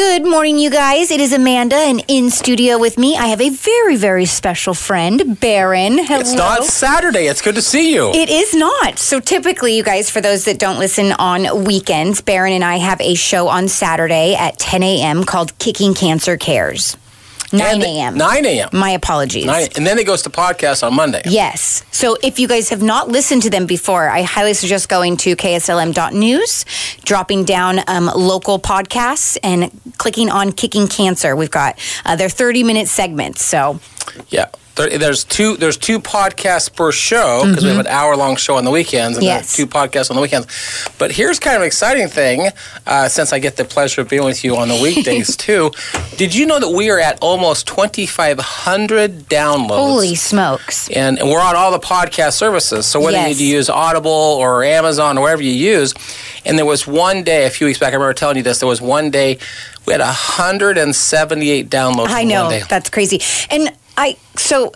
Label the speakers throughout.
Speaker 1: Good morning, you guys. It is Amanda, and in studio with me, I have a very, very special friend, Baron. Hello.
Speaker 2: It's not Saturday. It's good to see you.
Speaker 1: It is not. So typically, you guys, for those that don't listen on weekends, Baron and I have a show on Saturday at 10 a.m. called Kicking Cancer Cares. 9 a.m.
Speaker 2: 9 a.m.
Speaker 1: My apologies.
Speaker 2: Nine- and then it goes to podcast on Monday.
Speaker 1: Yes. So if you guys have not listened to them before, I highly suggest going to kslm.news, dropping down um, local podcasts, and clicking on Kicking Cancer. We've got uh, their 30 minute segments. So
Speaker 2: Yeah. There, there's two. There's two podcasts per show because we have an hour long show on the weekends and
Speaker 1: Mm-hmm. Yes.
Speaker 2: two podcasts on the weekends. But here's kind of an exciting thing, uh, since I get the pleasure of being with you on the weekdays too. Did you know that we are at almost 2,500 downloads?
Speaker 1: holy smokes.
Speaker 2: and, and we're on all the podcast services. So whether
Speaker 1: Yes.
Speaker 2: you need to use Audible or Amazon or wherever you use, and there was one day a few weeks back, I remember telling you this. There was one day we had 178 downloads.
Speaker 1: I know. That's crazy. And I, so.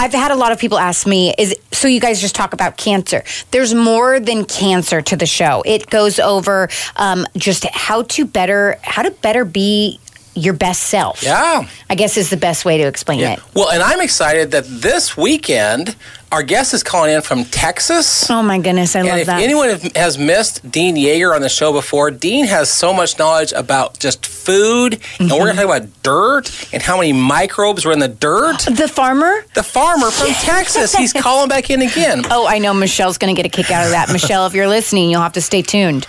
Speaker 1: I've had a lot of people ask me, is so you guys just talk about cancer. There's more than cancer to the show. It goes over um, just how to better how to better be your best self.
Speaker 2: Yeah.
Speaker 1: I guess is the best way to explain
Speaker 2: Yeah.
Speaker 1: it.
Speaker 2: Well, and I'm excited that this weekend our guest is calling in from Texas.
Speaker 1: Oh my goodness, I
Speaker 2: and
Speaker 1: love
Speaker 2: if
Speaker 1: that.
Speaker 2: anyone has missed Dean Yeager on the show before, Dean has so much knowledge about just food, and we're going to talk about dirt and how many microbes are in the dirt.
Speaker 1: the farmer?
Speaker 2: The farmer from Texas, he's calling back in again.
Speaker 1: Oh, I know Michelle's going to get a kick out of that. Michelle, if you're listening, you'll have to stay tuned.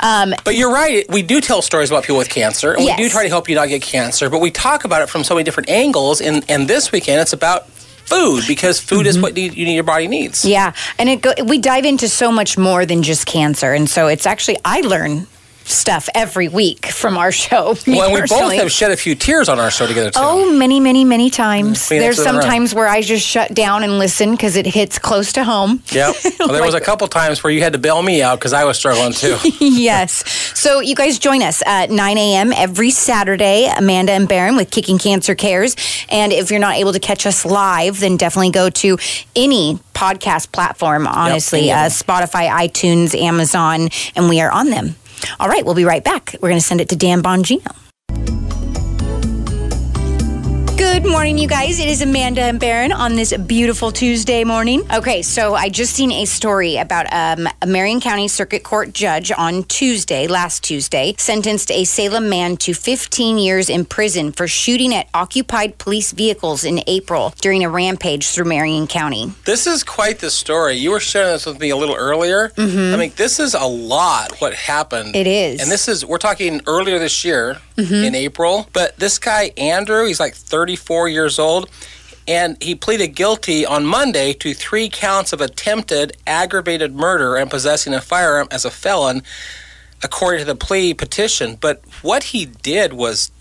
Speaker 1: Um,
Speaker 2: But you're right. We do tell stories about people with cancer, and
Speaker 1: Yes.
Speaker 2: we do try to help you not get cancer. But we talk about it from so many different angles. And, and this weekend, it's about food because food is what you need your body needs.
Speaker 1: Mm-hmm. yeah, and it go, we dive into so much more than just cancer, and so it's actually I learn stuff every week from our show.
Speaker 2: Well, and we both have shed a few tears on our show together too.
Speaker 1: Oh, many, many, many times.
Speaker 2: Phoenix
Speaker 1: There's
Speaker 2: row.
Speaker 1: sometimes where I just shut down and listen because it hits close to home.
Speaker 2: Yeah. Well, there was a couple times where you had to bail me out because I was struggling too.
Speaker 1: yes. So you guys join us at 9 a.m. every Saturday, Amanda and Baron with Kicking Cancer Cares. And if you're not able to catch us live, then definitely go to any podcast platform, honestly,
Speaker 2: any
Speaker 1: uh, Spotify, iTunes, Amazon, and we are on them. All right, we'll be right back. We're going to send it to Dan Bongino. Good morning, you guys. It is Amanda and Baron on this beautiful Tuesday morning. Okay, so I just seen a story about um, a Marion County Circuit Court judge on Tuesday, last Tuesday, sentenced a Salem man to 15 years in prison for shooting at occupied police vehicles in April during a rampage through Marion County.
Speaker 2: this is quite the story. You were sharing this with me a little earlier. I mean, this is a lot what happened.
Speaker 1: Mm-hmm. It is.
Speaker 2: And this is, we're talking earlier this year
Speaker 1: Mm-hmm.
Speaker 2: in April. But this guy, Andrew, he's like 34 years old. And he pleaded guilty on Monday to three counts of attempted aggravated murder and possessing a firearm as a felon, according to the plea petition. But what he did was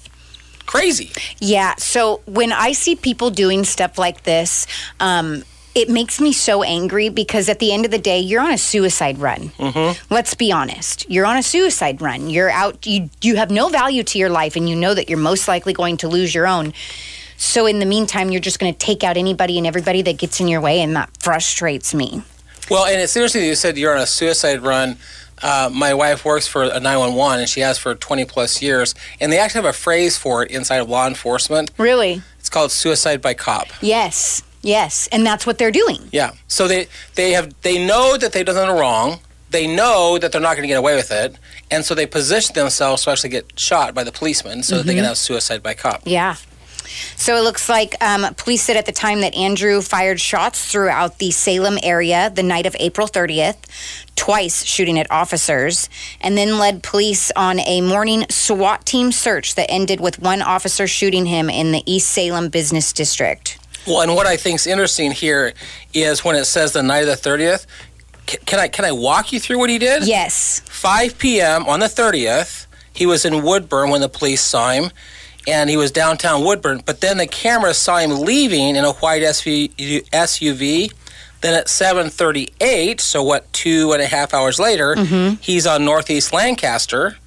Speaker 2: crazy.
Speaker 1: Yeah. So when I see people doing stuff like this, um, it makes me so angry because at the end of the day, you're on a suicide run. Mm-hmm. Let's be honest. You're on a suicide run. You're out. You you have no value to your life, and you know that you're most likely going to lose your own. So in the meantime, you're just going to take out anybody and everybody that gets in your way, and that frustrates me.
Speaker 2: Well, and it's interesting that you said you're on a suicide run. Uh, my wife works for a 911 and she has for 20 plus years. And they actually have a phrase for it inside of law enforcement.
Speaker 1: Really?
Speaker 2: It's called suicide by cop.
Speaker 1: Yes. Yes. And that's what they're doing.
Speaker 2: Yeah. So they, they have they know that they've done something wrong. They know that they're not going to get away with it. And so they position themselves to actually get shot by the policeman so that they can have suicide by cop.
Speaker 1: Yeah. So it looks like um, police said at the time that Andrew fired shots throughout the Salem area the night of April 30th, twice shooting at officers, and then led police on a morning SWAT team search that ended with one officer shooting him in the East Salem Business District.
Speaker 2: Well, and what I think is interesting here is when it says the night of the 30th. Can I can I walk you through what he did?
Speaker 1: Yes.
Speaker 2: 5 p.m. on the 30th, he was in Woodburn when the police saw him, and he was downtown Woodburn. But then the camera saw him leaving in a white SUV. Then at 7:38, so what, two and a half hours later, mm-hmm. he's on Northeast Lancaster,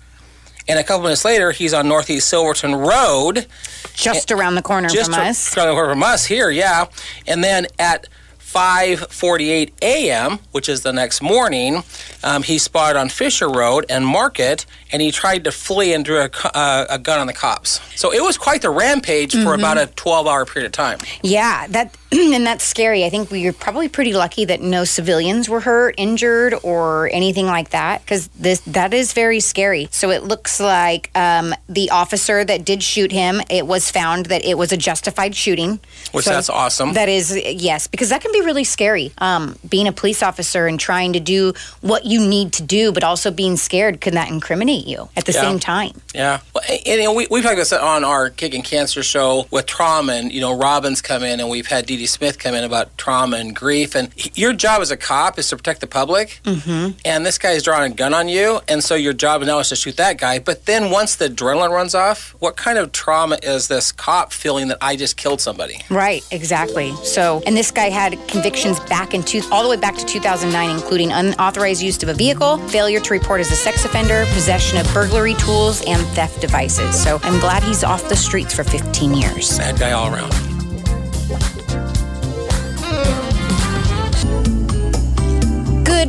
Speaker 2: and a couple minutes later, he's on Northeast Silverton Road,
Speaker 1: Just around the corner
Speaker 2: just
Speaker 1: from us.
Speaker 2: around the corner from us here, yeah. And then at 5:48 a.m., which is the next morning, um, he spotted on Fisher Road and Market, and he tried to flee and drew a, uh, a gun on the cops. So it was quite the rampage for about a 12-hour period of time.
Speaker 1: Yeah, that and that's scary. I think we were probably pretty lucky that no civilians were hurt, injured, or anything like that, because this that is very scary. So it looks like um, the officer that did shoot him, it was found that it was a justified shooting.
Speaker 2: Which
Speaker 1: So
Speaker 2: that's awesome.
Speaker 1: That is yes, because that can be really scary. Um, being a police officer and trying to do what you need to do, but also being scared can that incriminate you at the
Speaker 2: Yeah.
Speaker 1: same time?
Speaker 2: Yeah, well, and, you know, we, we've had this on our Kicking Cancer show with trauma, and you know, Robin's come in, and we've had Dee Dee Smith come in about trauma and grief. And h- your job as a cop is to protect the public, mm-hmm. and this guy is drawing a gun on you, and so your job now is to shoot that guy. But then once the adrenaline runs off, what kind of trauma is this cop feeling that I just killed somebody?
Speaker 1: Right, exactly. So, and this guy had convictions back in two, all the way back to 2009, including unauthorized use of a vehicle, failure to report as a sex offender, possession of burglary tools, and theft devices. So, I'm glad he's off the streets for 15 years.
Speaker 2: Bad guy all around.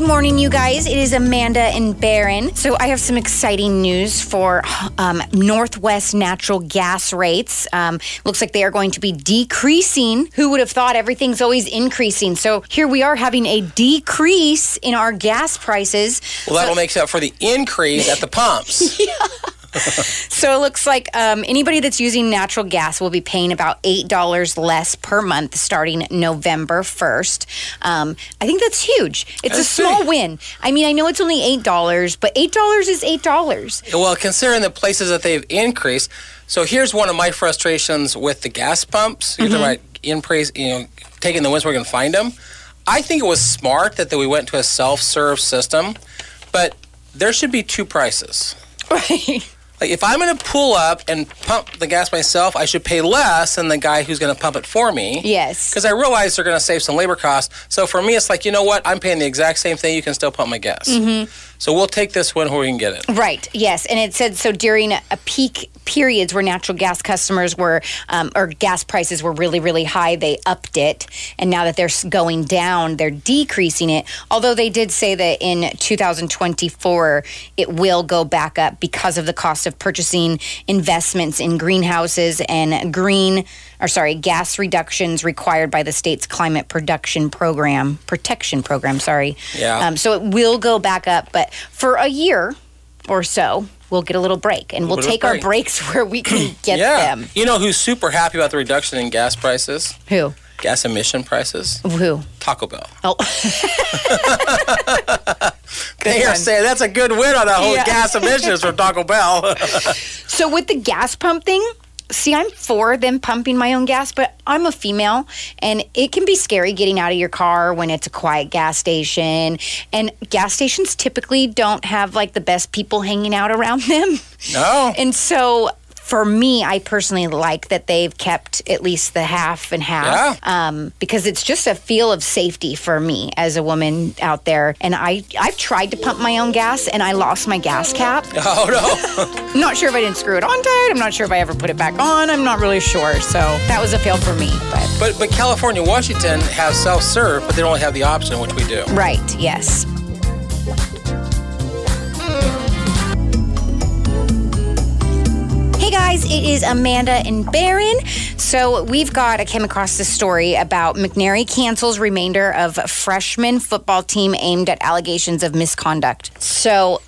Speaker 1: Morning, you guys. It is Amanda and Barron. So, I have some exciting news for um, Northwest natural gas rates. Um, looks like they are going to be decreasing. Who would have thought everything's always increasing? So, here we are having a decrease in our gas prices.
Speaker 2: Well, that'll make up for the increase at the pumps.
Speaker 1: So it looks like um, anybody that's using natural gas will be paying about $8 less per month starting November 1st. Um, I think that's huge. It's
Speaker 2: I
Speaker 1: a
Speaker 2: see.
Speaker 1: small win. I mean, I know it's only $8, but $8 is $8.
Speaker 2: Well, considering the places that they've increased, so here's one of my frustrations with the gas pumps. You're talking about increase, you know, taking the ones where we can find them. I think it was smart that, that we went to a self-serve system, but there should be two prices.
Speaker 1: Right.
Speaker 2: Like if I'm going to pull up and pump the gas myself, I should pay less than the guy who's going to pump it for me.
Speaker 1: Yes.
Speaker 2: Because I realize they're going to save some labor costs. So for me, it's like, you know what? I'm paying the exact same thing. You can still pump my gas.
Speaker 1: Mm-hmm.
Speaker 2: So we'll take this one where we can get it.
Speaker 1: Right. Yes, and it said so during a peak periods where natural gas customers were um, or gas prices were really really high, they upped it, and now that they're going down, they're decreasing it. Although they did say that in 2024 it will go back up because of the cost of purchasing investments in greenhouses and green or sorry gas reductions required by the state's climate production program protection program. Sorry.
Speaker 2: Yeah.
Speaker 1: Um, so it will go back up, but for a year or so, we'll get a little break and we'll take our breaks where we can get
Speaker 2: yeah.
Speaker 1: them.
Speaker 2: You know who's super happy about the reduction in gas prices?
Speaker 1: Who?
Speaker 2: Gas emission prices?
Speaker 1: Who?
Speaker 2: Taco Bell.
Speaker 1: Oh,
Speaker 2: They are saying that's a good win on that whole
Speaker 1: Yeah.
Speaker 2: gas emissions from Taco Bell.
Speaker 1: so with the gas pump thing, see, I'm for them pumping my own gas, but I'm a female and it can be scary getting out of your car when it's a quiet gas station. And gas stations typically don't have like the best people hanging out around them.
Speaker 2: no.
Speaker 1: And so for me, I personally like that they've kept at least the half and half um, because it's just a feel of safety for me as a woman out there. And I, I've tried to pump my own gas and I lost my gas cap.
Speaker 2: Oh, no.
Speaker 1: I'm not sure if I didn't screw it on tight. I'm not sure if I ever put it back on. I'm not really sure. So that was a fail for me. But
Speaker 2: but, but California, Washington have self serve, but they don't have the option, which we do.
Speaker 1: right, yes. Guys, it is Amanda and Barron. So we've got, I came across this story about McNary cancels remainder of freshman football team aimed at allegations of misconduct. So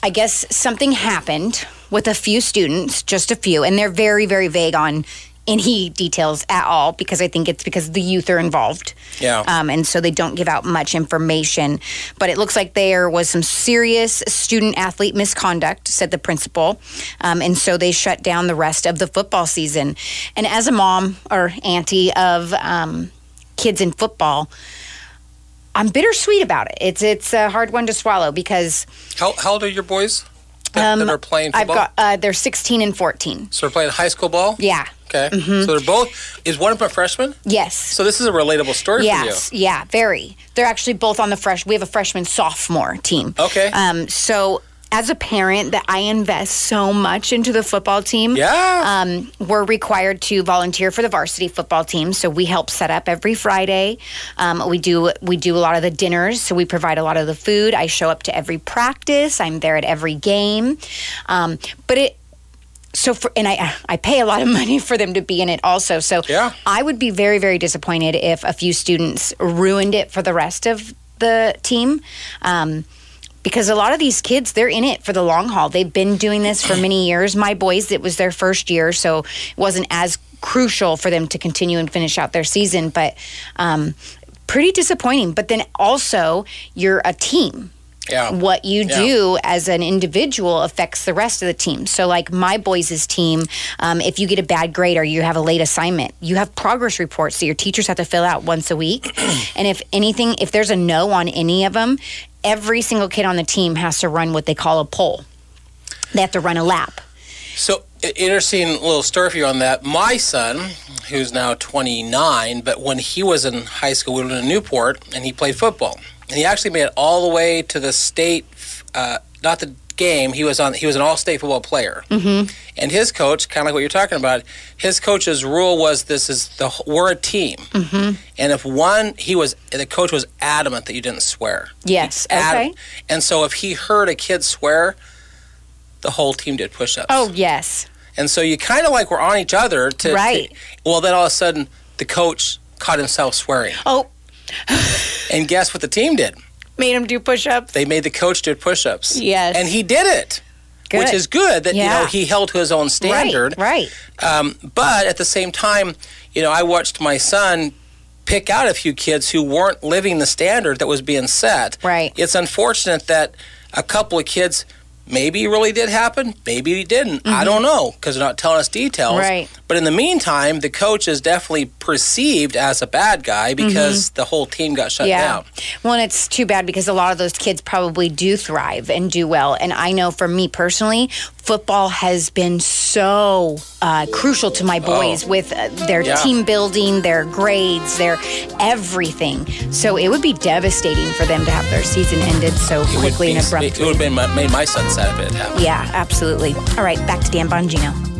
Speaker 1: I guess something happened with a few students, just a few, and they're very, very vague on any details at all because I think it's because the youth are involved.
Speaker 2: Yeah.
Speaker 1: Um, and so they don't give out much information. But it looks like there was some serious student athlete misconduct, said the principal. Um, and so they shut down the rest of the football season. And as a mom or auntie of um, kids in football, I'm bittersweet about it. It's it's a hard one to swallow because
Speaker 2: How, how old are your boys that, that are playing
Speaker 1: Um, I've got uh, they're 16 and 14.
Speaker 2: so they're playing high school ball?
Speaker 1: Yeah.
Speaker 2: Okay. So they're both, is one of them a freshman?
Speaker 1: Yes.
Speaker 2: So this is a relatable story for you.
Speaker 1: Yes, yeah, very. They're actually both on the fresh. We have a freshman sophomore team.
Speaker 2: Okay.
Speaker 1: Um, so as a parent that I invest so much into the football team.
Speaker 2: Yeah.
Speaker 1: Um, we're required to volunteer for the varsity football team, so we help set up every Friday. Um, we do we do a lot of the dinners, so we provide a lot of the food. I show up to every practice. I'm there at every game. Um, but it so for and I I pay a lot of money for them to be in it also. So
Speaker 2: Yeah.
Speaker 1: I would be very very disappointed if a few students ruined it for the rest of the team. Um, because a lot of these kids they're in it for the long haul they've been doing this for many years my boys it was their first year so it wasn't as crucial for them to continue and finish out their season but um, pretty disappointing but then also you're a team
Speaker 2: yeah.
Speaker 1: what you
Speaker 2: Yeah.
Speaker 1: do as an individual affects the rest of the team. So, like my boys' team, um, if you get a bad grade or you have a late assignment, you have progress reports that your teachers have to fill out once a week. and if anything, if there's a no on any of them, every single kid on the team has to run what they call a poll. They have to run a lap.
Speaker 2: So interesting little story for you on that. My son, who's now 29, but when he was in high school, we were in Newport, and he played football, and he actually made it all the way to the state, uh, not the game. He was on. He was an all-state football player, mm-hmm. and his coach, kind of like what you're talking about, his coach's rule was this is the we're a team, mm-hmm. and if one, he was the coach was adamant that you didn't swear.
Speaker 1: Yes. Okay.
Speaker 2: And so if he heard a kid swear, the whole team did push-ups.
Speaker 1: Oh, yes.
Speaker 2: And so you kind of like were on each other to.
Speaker 1: Right.
Speaker 2: to- well, then all of a sudden, the coach caught himself swearing.
Speaker 1: Oh,
Speaker 2: And guess what the team did?
Speaker 1: made him do push ups.
Speaker 2: They made the coach do push ups.
Speaker 1: Yes.
Speaker 2: And he did it. Which is good that, you know, he held to his own standard.
Speaker 1: Right. right.
Speaker 2: Um, but at the same time, you know, I watched my son pick out a few kids who weren't living the standard that was being set.
Speaker 1: Right.
Speaker 2: It's unfortunate that a couple of kids maybe it really did happen, maybe it didn't. I don't know because they're not telling us details.
Speaker 1: Mm-hmm. Right.
Speaker 2: But in the meantime, the coach is definitely perceived as a bad guy because the whole team got shut
Speaker 1: Mm-hmm. Yeah.
Speaker 2: down.
Speaker 1: Well, and it's too bad because a lot of those kids probably do thrive and do well. And I know for me personally, football has been so uh, crucial to my boys with uh, their
Speaker 2: Oh. Yeah.
Speaker 1: team building, their grades, their everything. So it would be devastating for them to have their season ended so
Speaker 2: It
Speaker 1: quickly
Speaker 2: be-
Speaker 1: and abruptly.
Speaker 2: It would have been my, made my son
Speaker 1: Yeah, absolutely. All right, back to Dan Bongino.